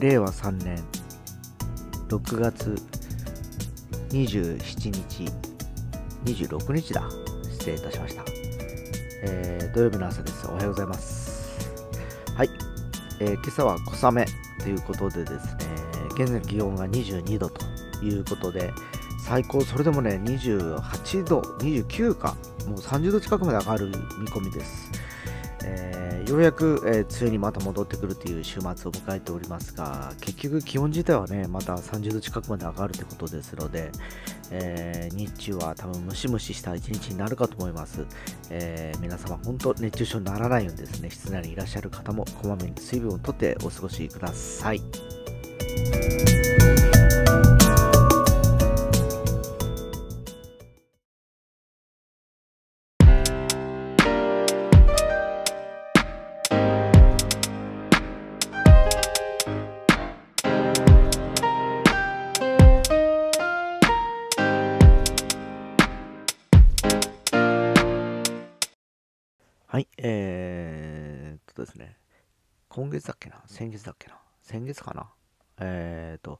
令和3年。6月27日。26日だ。失礼いたしました、えー、土曜日の朝です。おはようございます。はい、えー、今朝は小雨ということでですね現在の気温が22度ということで最高それでもね28度29かもう30度近くまで上がる見込みです。えー、ようやく、えー、梅雨にまた戻ってくるという週末を迎えておりますが、結局気温自体はね、また30度近くまで上がるということですので、えー、日中は多分ムシムシした一日になるかと思います。え皆様、本当熱中症にならないようにですね、室内にいらっしゃる方もこまめに水分をとってお過ごしくださ。い、今月だっけな？先月だっけな？先月かな？えー、っと、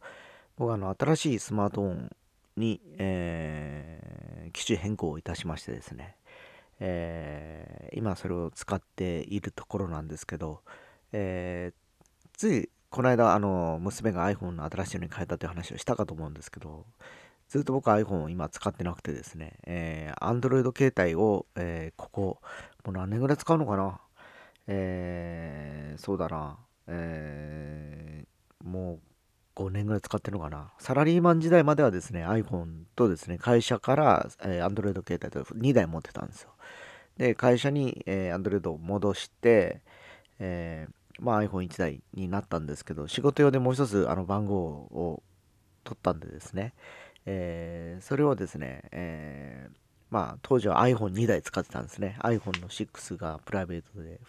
僕はあの、新しいスマートフォンに、えー、機種変更をいたしましてですね、えー、今それを使っているところなんですけど、えー、ついこの間、あの、娘が iPhone の新しいのに変えたという話をしたかと思うんですけど、ずっと僕 iPhone を今使ってなくてですね、えー、Android 携帯を、えー、ここ、もう何年ぐらい使うのかな？えー、そうだな、えー、もう5年ぐらい使ってるのかな。サラリーマン時代まではですね、iPhone とですね、会社から、えー、Android 携帯と2台持ってたんですよ。で、会社に、えー、Android を戻して、えー、まあ iPhone1 台になったんですけど、仕事用でもう一つあの番号を取ったんでですね、えー、それをですね、えー、まあ、当時は iPhone2 台使ってたんですね。iPhone の6がプライベートで、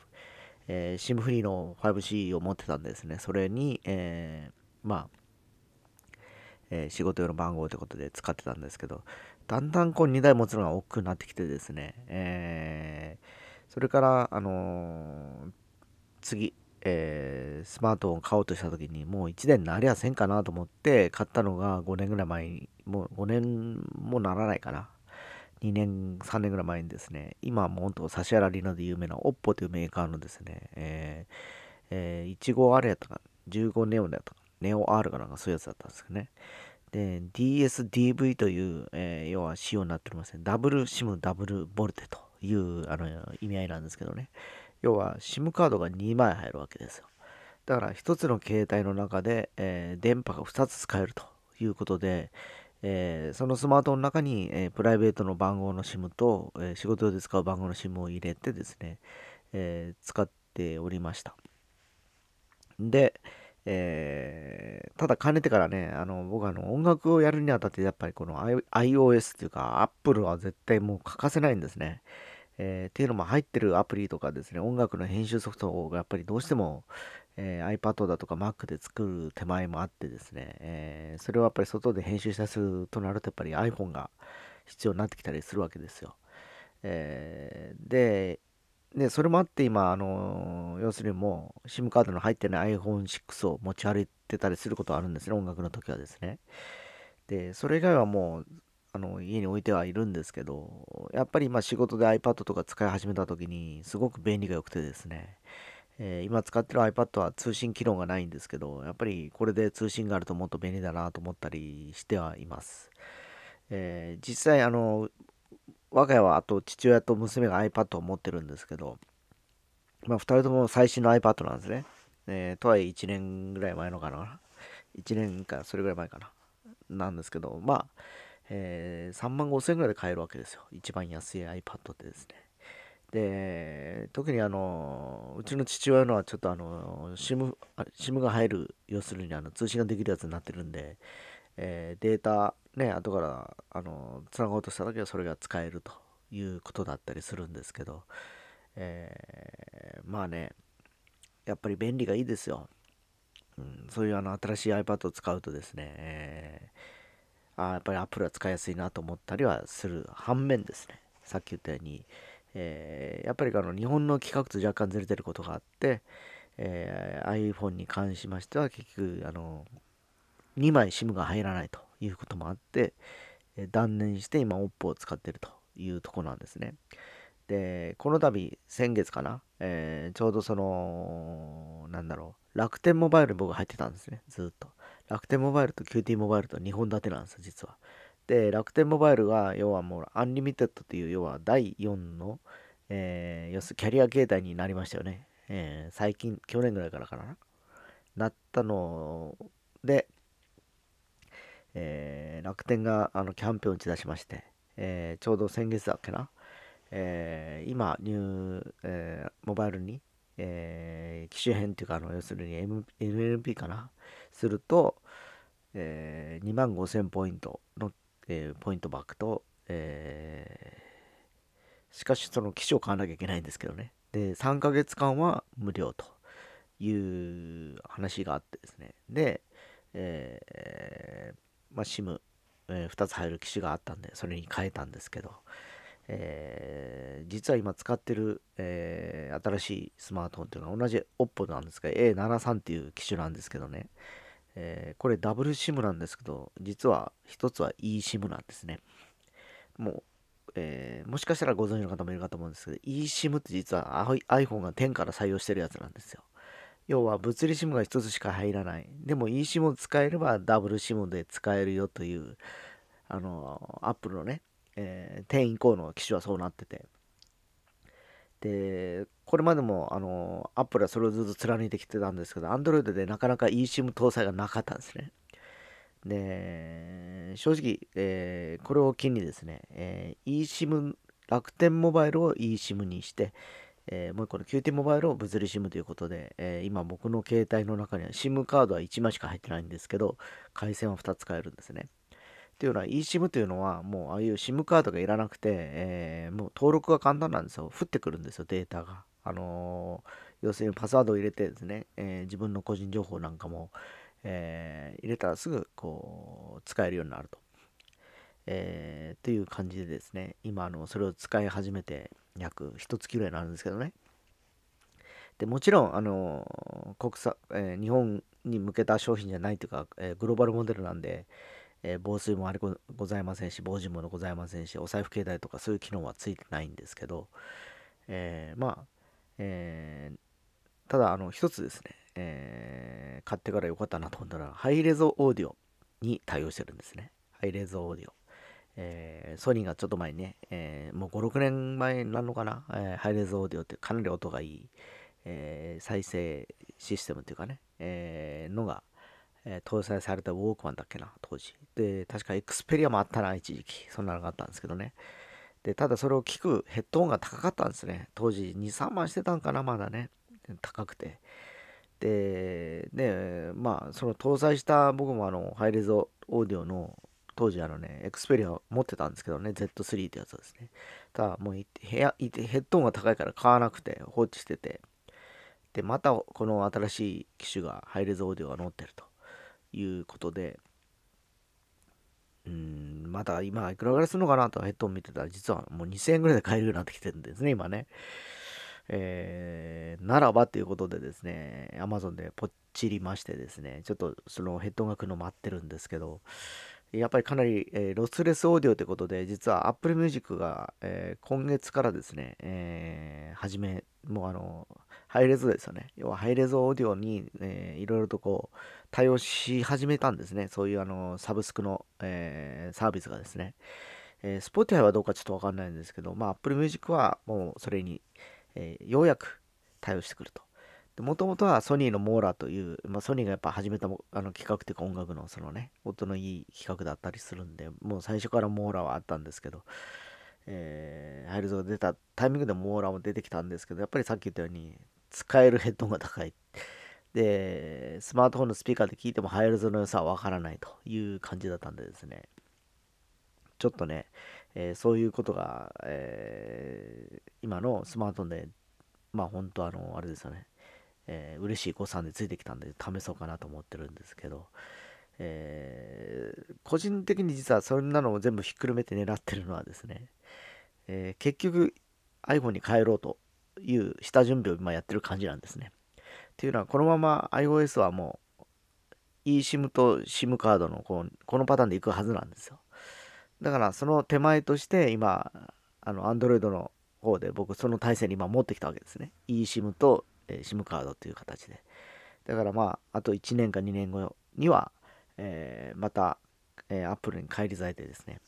えー、SIM フリーの 5C を持ってたんですね。それに、えー、まあ、えー、仕事用の番号ということで使ってたんですけど、だんだんこう2台持つのが億劫になってきてですね、えー、それから、あのー、次、えー、スマートフォンを買おうとした時にもう1年なりゃせんかなと思って買ったのが5年ぐらい前にもう5年もならないかな2年3年ぐらい前にですね今はもうほんと指原莉乃で有名な OPPO というメーカーのですねえー、えー、15R やったか15ネオだったかネオ R かなんかそういうやつだったんですけどねで DSDV という、えー、要は仕様になっておりますねダブル SIM ダブルボルテというあの意味合いなんですけどね要は SIM カードが2枚入るわけですよ。だから1つの携帯の中で、えー、電波が2つ使えるということで、えー、そのスマートフォンの中に、えー、プライベートの番号の SIM と、え仕事で使う番号の SIM を入れてですね、え使っておりました。で、え、ただかねてからね、あの僕あの音楽をやるにあたってやっぱりこの iOS っていうか Apple は絶対もう欠かせないんですね。え、っていうのも入ってるアプリとかですね、音楽の編集ソフトがやっぱりどうしても、えー、iPad だとか Mac で作る手前もあってですね、えー、それをやっぱり外で編集したりするとなるとやっぱり iPhone が必要になってきたりするわけですよ。えー、で、で、それもあって今、あの要するにもう SIM カードの入ってない iPhone6 を持ち歩いてたりすることはあるんですね、音楽の時はですね。で、それ以外はもうあの家に置いてはいるんですけど、やっぱり今仕事で iPad とか使い始めた時にすごく便利が良くてですね、えー、今使ってる iPad は通信機能がないんですけど、やっぱりこれで通信があるともっと便利だなと思ったりしてはいます。えー、実際あの、我が家はあと父親と娘が iPad を持ってるんですけど、まあ2人とも最新の iPad なんですね。えー、とはいえ1年ぐらい前のかな。1年かそれぐらい前かな。なんですけど、まあ、えー、3万5千円ぐらいで買えるわけですよ。一番安い iPad でですね。で、特にあの、うちの父親のはちょっとあの、SIM、SIM が入る、要するにあの通信ができるやつになってるんで、えー、データ、ね、後からあの繋ごうとした時はそれが使えるということだったりするんですけど、えー、まあね、やっぱり便利がいいですよ。うん、そういうあの新しい iPad を使うとですね、えーあやっぱり Apple は使いやすいなと思ったりはする反面ですね、さっき言ったように、えー、やっぱりあの日本の規格と若干ずれてることがあって、えー、iPhone に関しましては結局あの2枚 SIM が入らないということもあって、え断念して今 OPPO を使ってるというとこなんですね。で、この度、先月かな、えー、ちょうどその、なんだろう、楽天モバイルに僕が入ってたんですね、ずっと。楽天モバイルと QT モバイルと2本立てなんです、実は。で、楽天モバイルが、要はもう、アンリミテッドという、要は第4の、えー、要するキャリア形態になりましたよね。えー、最近、去年ぐらいからかな。なったので、えー、楽天があのキャンペーンを打ち出しまして、えー、ちょうど先月だっけな、えー、今、ニュー、えー、モバイルに、えー、機種変っていうか、あの要するに、 M、MNP かな、すると、えー、2万5000ポイントの、えー、ポイントバックと、えー、しかしその機種を買わなきゃいけないんですけどね。で、3ヶ月間は無料という話があってですね。で、えー、まあ、SIM、えー、2つ入る機種があったんで、それに変えたんですけど、えー、実は今使ってる、えー、新しいスマートフォンというのは同じ OPPO なんですが A73 っていう機種なんですけどね、えー、これダブル SIM なんですけど実は一つは eSIM なんですね。もう、えー、もしかしたらご存知の方もいるかと思うんですけど eSIM って実は iPhone が10から採用してるやつなんですよ。要は物理 SIM が1つしか入らない。でも eSIM を使えればダブル SIM で使えるよというあの Apple のねえー、10以降の機種はそうなってて。で、これまでも、あの、アップルはそれをずっと貫いてきてたんですけど、Android でなかなか eSIM 搭載がなかったんですね。で、正直、えー、これを機にですね、えー、eSIM、楽天モバイルを eSIM にして、えー、もう一個の QT モバイルを物理 SIM ということで、えー、今僕の携帯の中には SIM カードは1枚しか入ってないんですけど、回線は2つ使えるんですね。っていうのは eSIM というのはもうああいう SIM カードがいらなくて、えー、もう登録が簡単なんですよ。降ってくるんですよ、データが。あのー、要するにパスワードを入れてですね、えー、自分の個人情報なんかも、え入れたらすぐこう使えるようになると。えー、という感じでですね、今あのそれを使い始めて約1月ぐらいになるんですけどね。でもちろん、あの国際、え日本に向けた商品じゃないというか、えグローバルモデルなんで、えー、防水もあれございませんし、防塵もございませんし、お財布携帯とかそういう機能はついてないんですけど、え、まあ、えー、ただ、あの、一つですね、えー、買ってからよかったなと思ったら、ハイレゾオーディオに対応してるんですね。ハイレゾオーディオ。えー、ソニーがちょっと前にね、えー、もう5、6年前になるのかな、えー、ハイレゾオーディオってかなり音がいい、え再生システムっていうかね、えのが、え、搭載されたウォークマンだっけな、当時。で、確かエクスペリアもあったな、一時期。そんなのがあったんですけどね。で、ただそれを聞くヘッドホンが高かったんですね。当時2、3万してたんかな、まだね。高くて。で、で、まあ、その搭載した僕もあの、ハイレゾオーディオの当時あのね、エクスペリア持ってたんですけどね、Z3 ってやつですね。ただもう部屋、ヘッドホンが高いから買わなくて放置してて、で、またこの新しい機種がハイレゾオーディオが載ってると。いうことで、うん、まだ今いくらぐらいするのかなとヘッドホン見てたら、実はもう2000円ぐらいで買えるようになってきてるんですね、今ね。えー、ならばということでですね、Amazon でポッチりましてですね、ちょっとそのヘッドが来るの待ってるんですけど、やっぱりかなり、えー、ロスレスオーディオということで、実は Apple Music が、えー、今月からですね、えー、始め、もうあの、ハイレゾですよね。要はハイレゾオーディオに、えー、いろいろとこう、対応し始めたんですね。そういうあの、サブスクの、えー、サービスがですね。えー、Spotify はどうかちょっとわかんないんですけど、まあ Apple Music はもうそれに、えー、ようやく対応してくると。もともとはソニーのモーラという、まあ、ソニーがやっぱ始めたあの企画というか音楽のそのね、音のいい企画だったりするんで、もう最初からモーラはあったんですけど、えー、ハイレゾが出たタイミングでモーラも出てきたんですけど、やっぱりさっき言ったように、使えるヘッドホンが高い。で、スマートフォンのスピーカーで聞いてもハイルズの良さはわからないという感じだったんでですね、ちょっとね、えー、そういうことが、えー、今のスマートフォンで、まあ本当あの、あれですよね、えー、嬉しい誤算でついてきたんで試そうかなと思ってるんですけど、えー、個人的に実はそんなのを全部ひっくるめて狙ってるのはですね、えー、結局 iPhone に変えろという下準備を今やってる感じなんですね。っていうのは、このまま iOS はもう eSIM と SIM カードのこうこのパターンでいくはずなんですよ。だからその手前として今、あの Android の方で僕その体制に今持ってきたわけですね。eSIM と、SIM カードという形で。だからまあ、あと1年か2年後には、えー、また、えー、Apple に返り咲いてですね。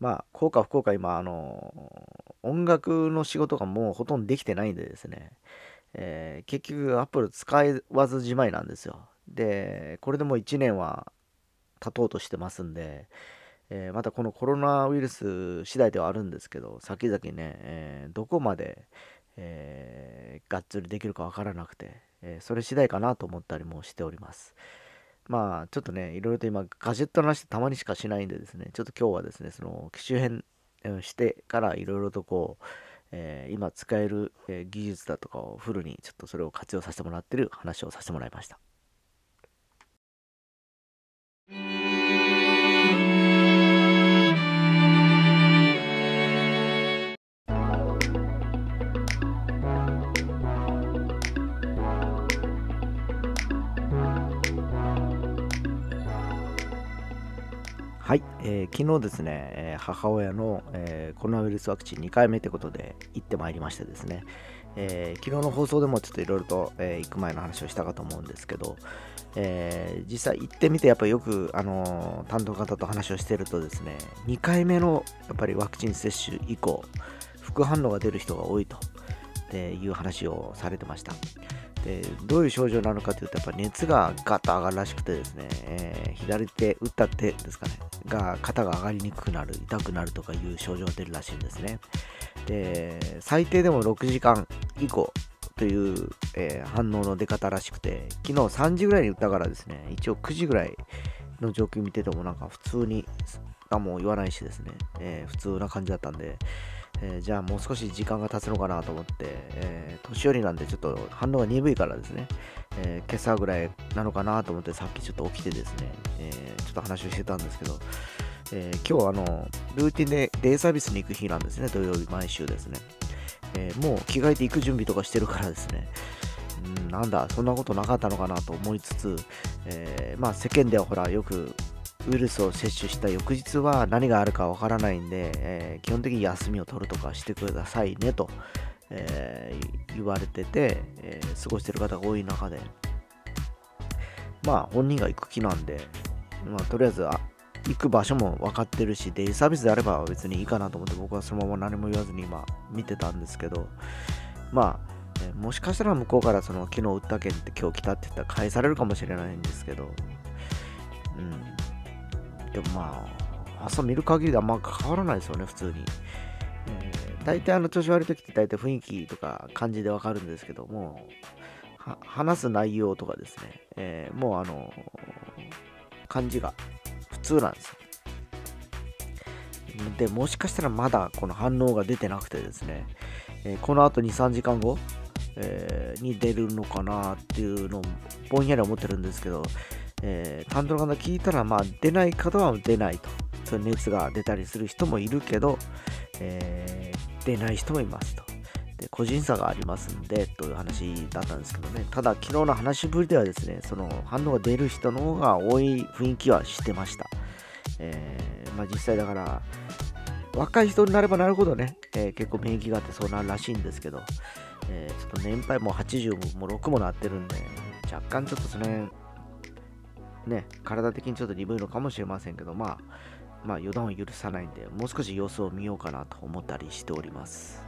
まあ、効か不幸か今、あの音楽の仕事がもうほとんどできてないんでですね、えー、結局 Apple 使わずじまいなんですよ。で、これでもう1年は経とうとしてますんで、えー、またこのコロナウイルス次第ではあるんですけど、先々ね、えー、どこまで、えー、がっつりできるかわからなくて、えそれ次第かなと思ったりもしております。まあ、ちょっとね、いろいろと今、ガジェットの話たまにしかしないんでですね、ちょっと今日はですね、その機種編してからいろいろとこう、えー、今使える、技術だとかをフルにちょっとそれを活用させてもらってる話をさせてもらいました。はい、えー、昨日ですね、母親の、えー、コロナウイルスワクチン2回目ということで行ってまいりましてですね、え昨日の放送でもちょっといろいろと、え行く前の話をしたかと思うんですけど、え実際行ってみてやっぱりよく、あの担当方と話をしてるとですね、2回目のやっぱりワクチン接種以降、副反応が出る人が多いという話をされてました。でどういう症状なのかというと、やっぱ熱がガッと上がるらしくてですね、えー、左手、打った手ですかね、が肩が上がりにくくなる、痛くなるとかいう症状が出るらしいんですね。で、最低でも6時間以降という、えー、反応の出方らしくて、昨日3時ぐらいに打ったからですね、一応9時ぐらいの状況見ててもなんか普通に、も言わないしですね、えー、普通な感じだったんで、えー、じゃあもう少し時間が経つのかなと思って、えー、年寄りなんでちょっと反応が鈍いからですね、え、今朝ぐらいなのかなと思ってさっきちょっと起きてですね、えちょっと話をしてたんですけど、え今日あの、ルーティンでデイサービスに行く日なんですね、土曜日毎週ですね。えもう着替えて行く準備とかしてるからですね、うん、なんだ、そんなことなかったのかなと思いつつ、えまあ世間ではほらよくウイルスを接種した翌日は何があるかわからないんで、えー、基本的に休みを取るとかしてくださいねと、えー、言われてて、えー、過ごしてる方が多い中で、まあ本人が行く気なんで、まあ、とりあえずあ行く場所も分かってるし、デイサービスであれば別にいいかなと思って僕はそのまま何も言わずに今見てたんですけど、まあ、えもしかしたら向こうからその昨日売った件って今日来たって言ったら返されるかもしれないんですけど、うん、でもまあ、朝見る限りであんま変わらないですよね、普通に。えー、大体あの調子悪い時って大体雰囲気とか感じでわかるんですけども、話す内容とかですね、えー、もうあの感じが普通なんですよ。で、もしかしたらまだこの反応が出てなくてですね、えー、この後2、3時間後、えー、に出るのかなっていうのをぼんやり思ってるんですけど、えー、担当の方聞いたら、まあ、出ない方は出ないと。そ熱が出たりする人もいるけど、えー、出ない人もいますと。で個人差がありますんで、という話だったんですけどね。ただ、昨日の話ぶりではですね、その反応が出る人の方が多い雰囲気はしてました。えー、まあ、実際だから、若い人になればなるほどね、えー、結構免疫があってそうなるらしいんですけど、えー、ちょっと年配も80も6もなってるんで、若干ちょっとその辺、ね、体的にちょっと鈍いのかもしれませんけど、まあ、まあ、予断を許さないんで、もう少し様子を見ようかなと思ったりしております。